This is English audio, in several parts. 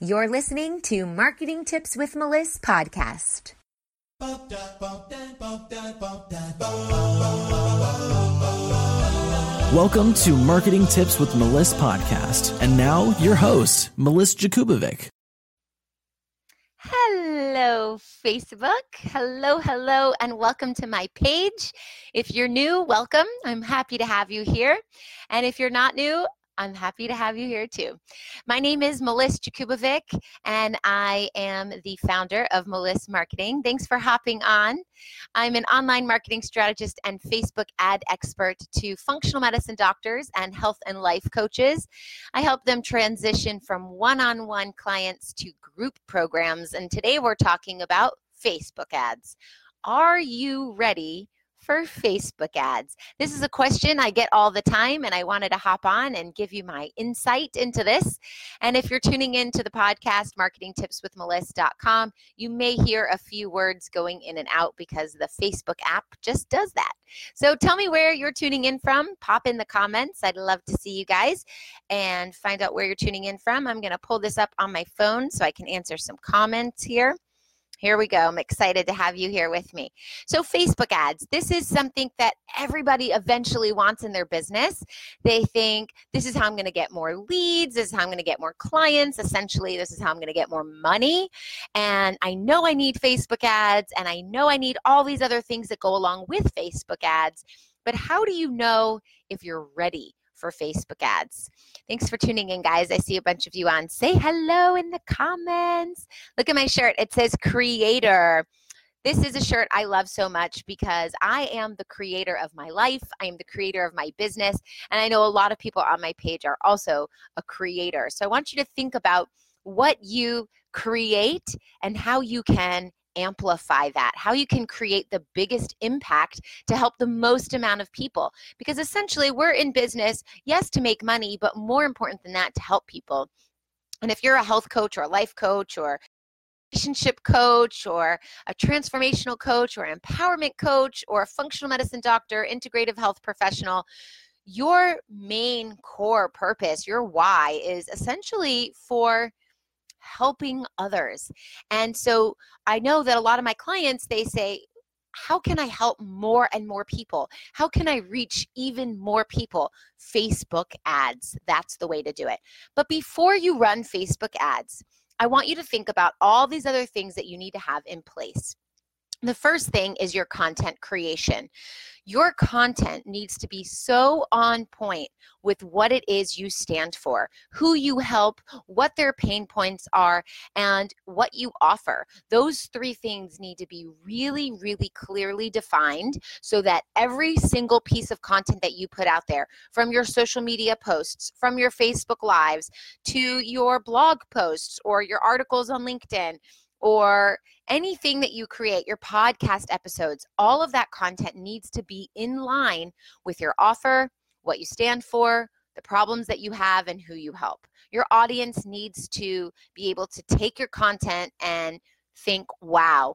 You're listening to Marketing Tips with Meliss podcast. Welcome to Marketing Tips with Meliss podcast. And now your host, Meliss Jakubovic. Hello, Facebook. Hello, hello, and welcome to my page. If you're new, welcome. I'm happy to have you here. And if you're not new, I'm happy to have you here too. My name is Meliss Jakubovic, and I am the founder of Meliss Marketing. Thanks for hopping on. I'm an online marketing strategist and Facebook ad expert to functional medicine doctors and health and life coaches. I help them transition from one on one clients to group programs, and today we're talking about Facebook ads. Are you ready? For Facebook ads? This is a question I get all the time, and I wanted to hop on and give you my insight into this. And if you're tuning in to the podcast, marketingtipswithmeliss.com, you may hear a few words going in and out because the Facebook app just does that. So tell me where you're tuning in from. Pop in the comments. I'd love to see you guys and find out where you're tuning in from. I'm going to pull this up on my phone so I can answer some comments here. Here we go. I'm excited to have you here with me. So, Facebook ads, this is something that everybody eventually wants in their business. They think this is how I'm going to get more leads, this is how I'm going to get more clients. Essentially, this is how I'm going to get more money. And I know I need Facebook ads, and I know I need all these other things that go along with Facebook ads. But how do you know if you're ready? For Facebook ads. Thanks for tuning in, guys. I see a bunch of you on. Say hello in the comments. Look at my shirt. It says creator. This is a shirt I love so much because I am the creator of my life. I am the creator of my business. And I know a lot of people on my page are also a creator. So I want you to think about what you create and how you can amplify that, how you can create the biggest impact to help the most amount of people. Because essentially, we're in business, yes, to make money, but more important than that, to help people. And if you're a health coach or a life coach or relationship coach or a transformational coach or empowerment coach or a functional medicine doctor, integrative health professional, your main core purpose, your why, is essentially for helping others. And so I know that a lot of my clients, they say, how can I help more and more people? How can I reach even more people? Facebook ads. That's the way to do it. But before you run Facebook ads, I want you to think about all these other things that you need to have in place. The first thing is your content creation. Your content needs to be so on point with what it is you stand for, who you help, what their pain points are, and what you offer. Those three things need to be really, really clearly defined so that every single piece of content that you put out there, from your social media posts, from your Facebook Lives, to your blog posts or your articles on LinkedIn, or anything that you create, your podcast episodes, all of that content needs to be in line with your offer, what you stand for, the problems that you have, and who you help. Your audience needs to be able to take your content and think, wow,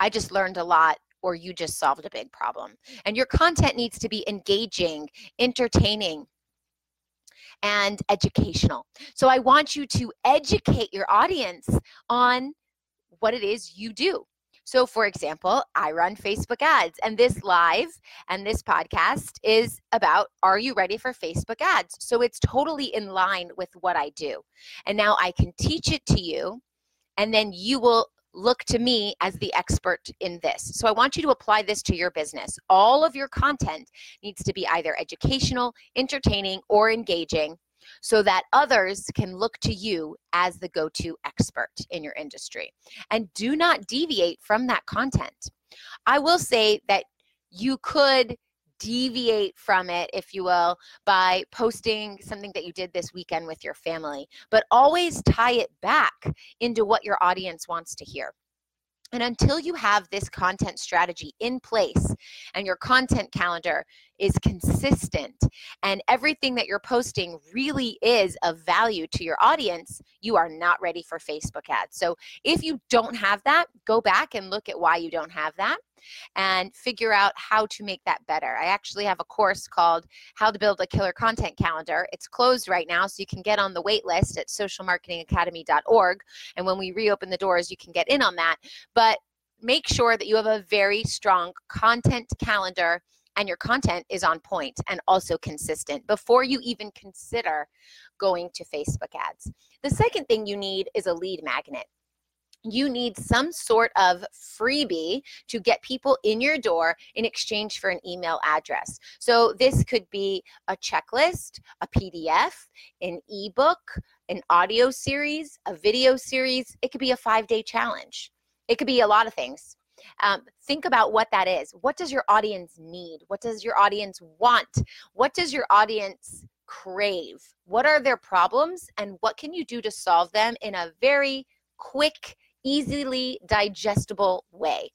I just learned a lot. Or you just solved a big problem. And your content needs to be engaging, entertaining, and educational. So I want you to educate your audience on what it is you do. So, for example, I run Facebook ads, and this live and this podcast is about Are you ready for Facebook ads? So, it's totally in line with what I do. And now I can teach it to you, and then you will look to me as the expert in this. So, I want you to apply this to your business. All of your content needs to be either educational, entertaining, or engaging so that others can look to you as the go to expert in your industry. And do not deviate from that content. I will say that you could deviate from it, if you will, by posting something that you did this weekend with your family, but always tie it back into what your audience wants to hear. And until you have this content strategy in place and your content calendar is consistent and everything that you're posting really is of value to your audience, you are not ready for Facebook ads. So if you don't have that, go back and look at why you don't have that. And figure out how to make that better. I actually have a course called How to Build a Killer Content Calendar. It's closed right now, so you can get on the wait list at socialmarketingacademy.org. And when we reopen the doors, you can get in on that. But make sure that you have a very strong content calendar and your content is on point and also consistent before you even consider going to Facebook ads. The second thing you need is a lead magnet you need some sort of freebie to get people in your door in exchange for an email address. So this could be a checklist, a PDF, an ebook, an audio series, a video series. It could be a five day challenge. It could be a lot of things. Um, think about what that is. What does your audience need? What does your audience want? What does your audience crave? What are their problems? And what can you do to solve them in a very quick, easily digestible way?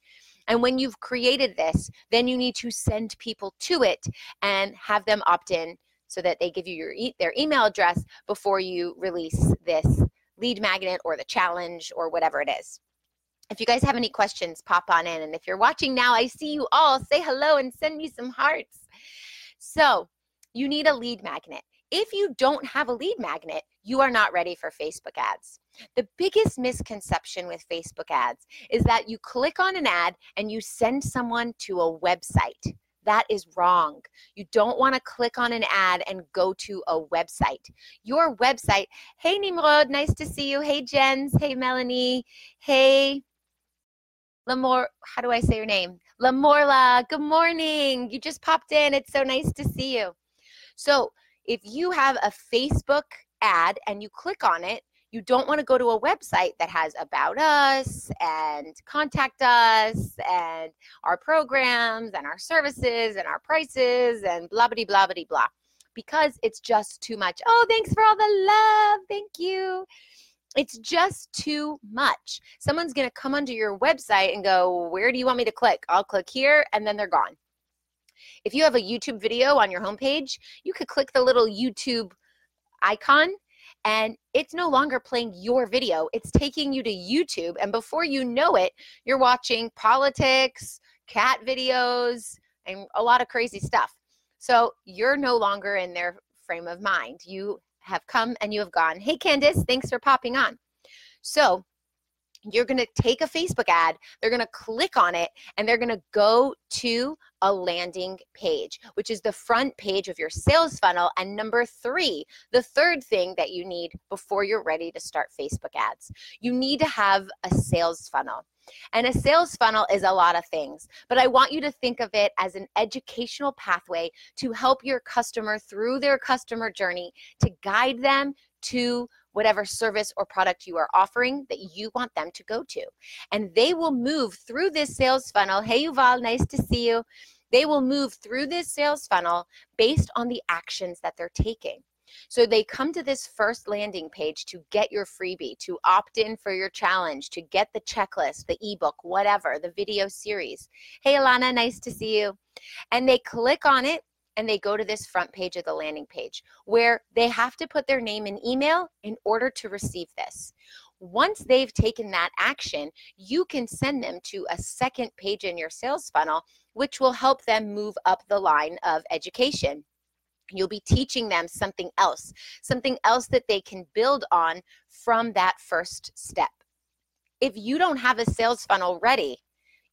And when you've created this, then you need to send people to it and have them opt in so that they give you your e- their email address before you release this lead magnet or the challenge or whatever it is. If you guys have any questions, pop on in. And if you're watching now, I see you all. Say hello and send me some hearts. So, you need a lead magnet. If you don't have a lead magnet, you are not ready for Facebook ads. The biggest misconception with Facebook ads is that you click on an ad and you send someone to a website. That is wrong. You don't want to click on an ad and go to a website. Your website, hey Nimrod, nice to see you. Hey Jens, hey Melanie, hey Lamor, how do I say your name? Lamorla, good morning. You just popped in. It's so nice to see you. So, if you have a Facebook ad and you click on it, you don't want to go to a website that has about us and contact us and our programs and our services and our prices and blah blah blah blah blah because it's just too much. Oh, thanks for all the love. Thank you it's just too much. Someone's going to come onto your website and go, Where do you want me to click? I'll click here, and then they're gone. If you have a YouTube video on your homepage, you could click the little YouTube icon and it's no longer playing your video. It's taking you to YouTube. And before you know it, you're watching politics, cat videos, and a lot of crazy stuff. So you're no longer in their frame of mind. You have come and you have gone. Hey, Candice, thanks for popping on. So, you're going to take a Facebook ad, they're going to click on it, and they're going to go to a landing page, which is the front page of your sales funnel. And number three, the third thing that you need before you're ready to start Facebook ads, you need to have a sales funnel. And a sales funnel is a lot of things, but I want you to think of it as an educational pathway to help your customer through their customer journey to guide them to whatever service or product you are offering that you want them to go to. And they will move through this sales funnel. Hey, Yuval, nice to see you. They will move through this sales funnel based on the actions that they're taking. So they come to this first landing page to get your freebie, to opt in for your challenge, to get the checklist, the ebook, whatever, the video series. Hey, Alana, nice to see you. And they click on it and they go to this front page of the landing page where they have to put their name and email in order to receive this. Once they've taken that action, you can send them to a second page in your sales funnel, which will help them move up the line of education. You'll be teaching them something else, something else that they can build on from that first step. If you don't have a sales funnel ready,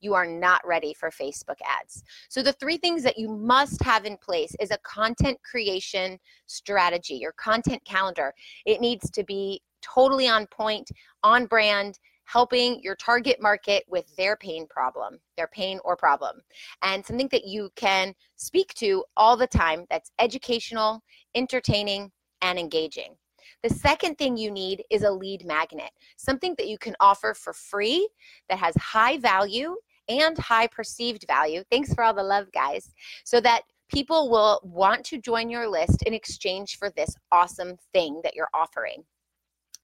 you are not ready for Facebook ads. So, the three things that you must have in place is a content creation strategy, your content calendar. It needs to be totally on point, on brand, helping your target market with their pain problem, their pain or problem, and something that you can speak to all the time that's educational, entertaining, and engaging. The second thing you need is a lead magnet, something that you can offer for free that has high value and high perceived value. Thanks for all the love, guys. So that people will want to join your list in exchange for this awesome thing that you're offering.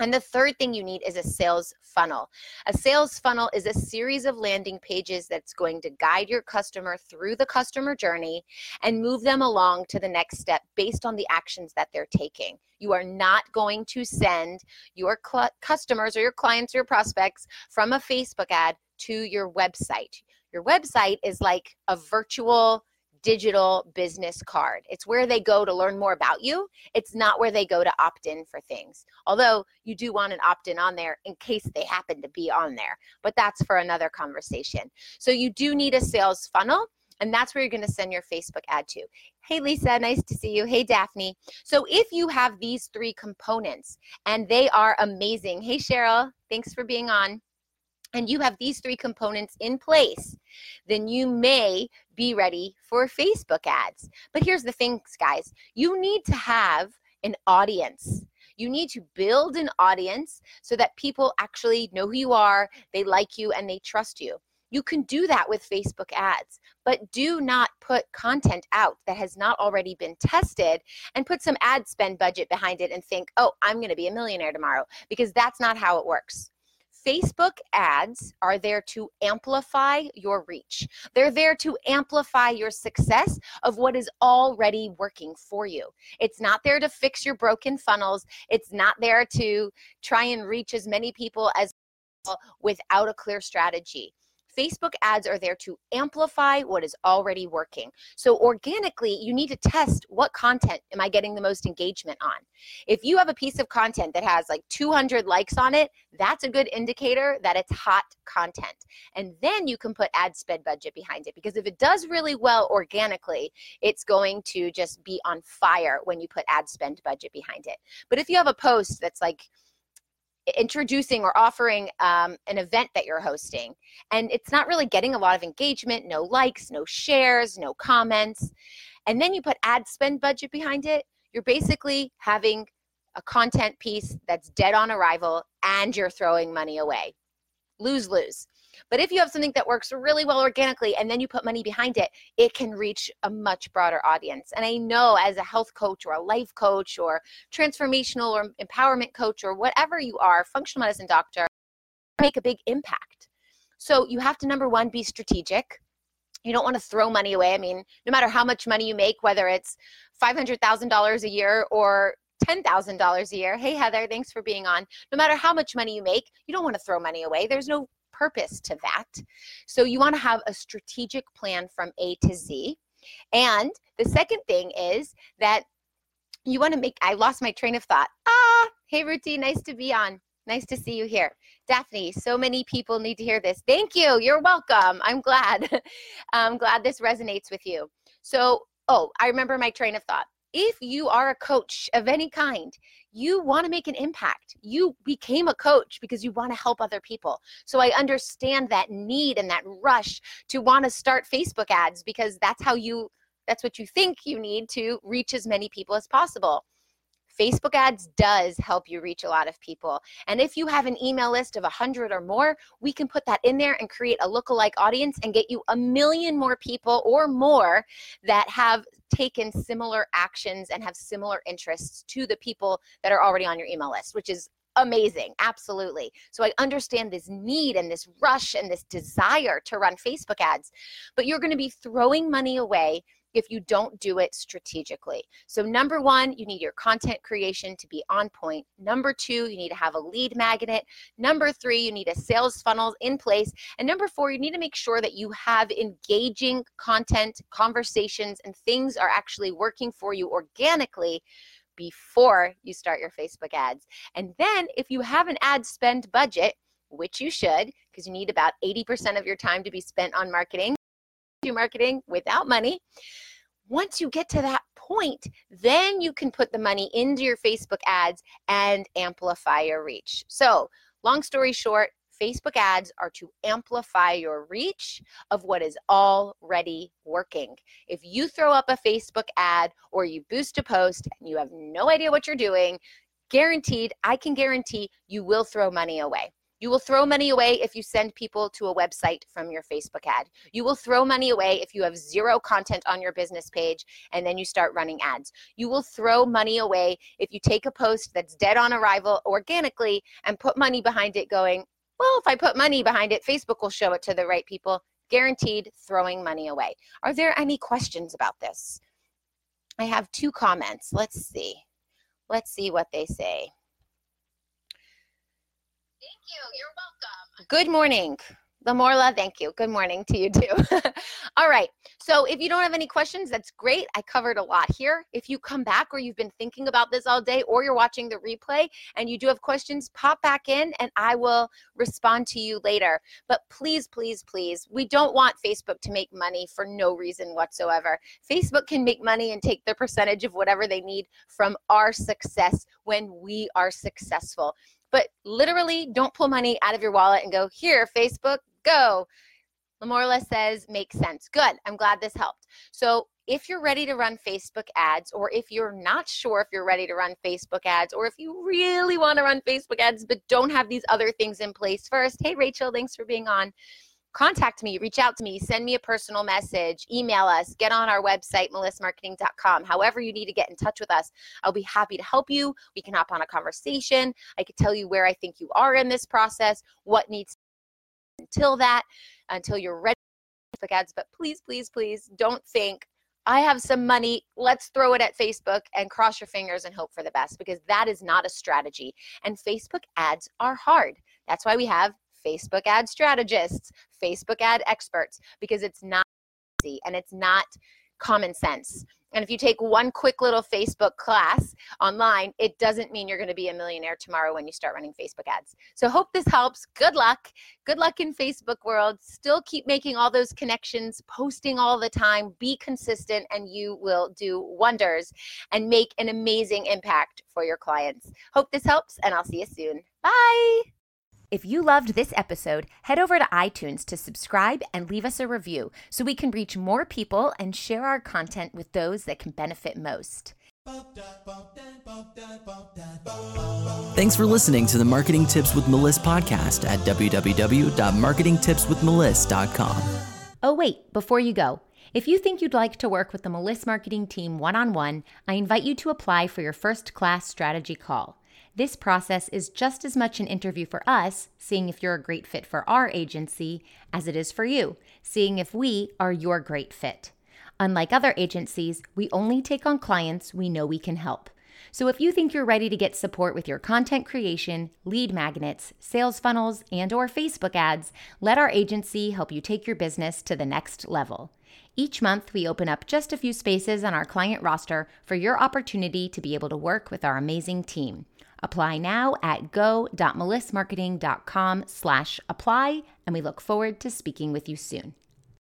And the third thing you need is a sales funnel. A sales funnel is a series of landing pages that's going to guide your customer through the customer journey and move them along to the next step based on the actions that they're taking. You are not going to send your cl- customers or your clients or your prospects from a Facebook ad to your website. Your website is like a virtual digital business card. It's where they go to learn more about you. It's not where they go to opt in for things. Although you do want an opt in on there in case they happen to be on there, but that's for another conversation. So you do need a sales funnel. And that's where you're going to send your Facebook ad to. Hey, Lisa, nice to see you. Hey, Daphne. So, if you have these three components and they are amazing, hey, Cheryl, thanks for being on and you have these three components in place, then you may be ready for Facebook ads. But here's the thing, guys you need to have an audience. You need to build an audience so that people actually know who you are, they like you, and they trust you. You can do that with Facebook ads, but do not put content out that has not already been tested and put some ad spend budget behind it and think, oh, I'm going to be a millionaire tomorrow, because that's not how it works. Facebook ads are there to amplify your reach. They're there to amplify your success of what is already working for you. It's not there to fix your broken funnels. It's not there to try and reach as many people as without a clear strategy. Facebook ads are there to amplify what is already working. So organically, you need to test what content am I getting the most engagement on. If you have a piece of content that has like 200 likes on it, that's a good indicator that it's hot content. And then you can put ad spend budget behind it because if it does really well organically, it's going to just be on fire when you put ad spend budget behind it. But if you have a post that's like introducing or offering um, an event that you're hosting. And it's not really getting a lot of engagement no likes no shares no comments. And then you put ad spend budget behind it. You're basically having a content piece that's dead on arrival and you're throwing money away. Lose lose but if you have something that works really well organically and then you put money behind it, it can reach a much broader audience. And I know as a health coach or a life coach or transformational or empowerment coach or whatever you are, functional medicine doctor, make a big impact. So you have to, number one, be strategic. You don't want to throw money away. I mean, no matter how much money you make, whether it's $500,000 a year or $10,000 a year. Hey, Heather, thanks for being on. No matter how much money you make, you don't want to throw money away. There's no purpose to that. So you want to have a strategic plan from A to Z. And the second thing is that you want to make, I lost my train of thought. Ah, hey, Ruti, nice to be on. Nice to see you here. Daphne, so many people need to hear this. Thank you. You're welcome. I'm glad. I'm glad this resonates with you. So, oh, I remember my train of thought if you are a coach of any kind, you want to make an impact. You became a coach because you want to help other people. So I understand that need and that rush to want to start Facebook ads because that's how you that's what you think you need to reach as many people as possible. Facebook ads does help you reach a lot of people. And if you have an email list of 100 or more, we can put that in there and create a lookalike audience and get you a million more people or more that have taken similar actions and have similar interests to the people that are already on your email list, which is amazing absolutely so i understand this need and this rush and this desire to run facebook ads but you're going to be throwing money away if you don't do it strategically. So, number one, you need your content creation to be on point. Number two, you need to have a lead magnet. Number three, you need a sales funnel in place. And number four, you need to make sure that you have engaging content, conversations, and things are actually working for you organically before you start your Facebook ads. And then, if you have an ad spend budget, which you should, because you need about 80% of your time to be spent on marketing do marketing without money. Once you get to that point, then you can put the money into your Facebook ads and amplify your reach. So, long story short, Facebook ads are to amplify your reach of what is already working. If you throw up a Facebook ad or you boost a post and you have no idea what you're doing, guaranteed, I can guarantee you will throw money away. You will throw money away if you send people to a website from your Facebook ad. You will throw money away if you have zero content on your business page and then you start running ads. You will throw money away if you take a post that's dead on arrival organically and put money behind it, going, well, if I put money behind it, Facebook will show it to the right people. Guaranteed throwing money away. Are there any questions about this? I have two comments. Let's see. Let's see what they say you. You're welcome. Good morning. The Morla, thank you. Good morning to you too. All right. So if you don't have any questions, that's great. I covered a lot here. If you come back or you've been thinking about this all day or you're watching the replay and you do have questions, pop back in and I will respond to you later. But please, please, please, we don't want Facebook to make money for no reason whatsoever. Facebook can make money and take the percentage of whatever they need from our success when we are successful. But literally, don't pull money out of your wallet and go, here, Facebook, go. Lamorla says, makes sense. Good. I'm glad this helped. So if you're ready to run Facebook ads, or if you're not sure if you're ready to run Facebook ads, or if you really want to run Facebook ads but don't have these other things in place first, hey, Rachel, thanks for being on. Contact me, reach out to me, send me a personal message, email us, get on our website, melissmarketing.com. However, you need to get in touch with us, I'll be happy to help you. We can hop on a conversation. I could tell you where I think you are in this process, what needs until that, until you're ready for ads. But please, please, please don't think I have some money, let's throw it at Facebook and cross your fingers and hope for the best because that is not a strategy. And Facebook ads are hard. That's why we have Facebook ad strategists, Facebook ad experts, because it's not easy and it's not common sense. And if you take one quick little Facebook class online, it doesn't mean you're going to be a millionaire tomorrow when you start running Facebook ads. So hope this helps. Good luck. Good luck in Facebook world. Still keep making all those connections, posting all the time, be consistent and you will do wonders and make an amazing impact for your clients. Hope this helps and I'll see you soon. Bye. If you loved this episode, head over to iTunes to subscribe and leave us a review so we can reach more people and share our content with those that can benefit most. Thanks for listening to the Marketing Tips with Meliss podcast at www.marketingtipswithmeliss.com. Oh, wait, before you go, if you think you'd like to work with the Meliss marketing team one on one, I invite you to apply for your first class strategy call. This process is just as much an interview for us, seeing if you're a great fit for our agency, as it is for you, seeing if we are your great fit. Unlike other agencies, we only take on clients we know we can help. So if you think you're ready to get support with your content creation, lead magnets, sales funnels, and or Facebook ads, let our agency help you take your business to the next level. Each month, we open up just a few spaces on our client roster for your opportunity to be able to work with our amazing team. Apply now at go.melissmarketing.com slash apply, and we look forward to speaking with you soon.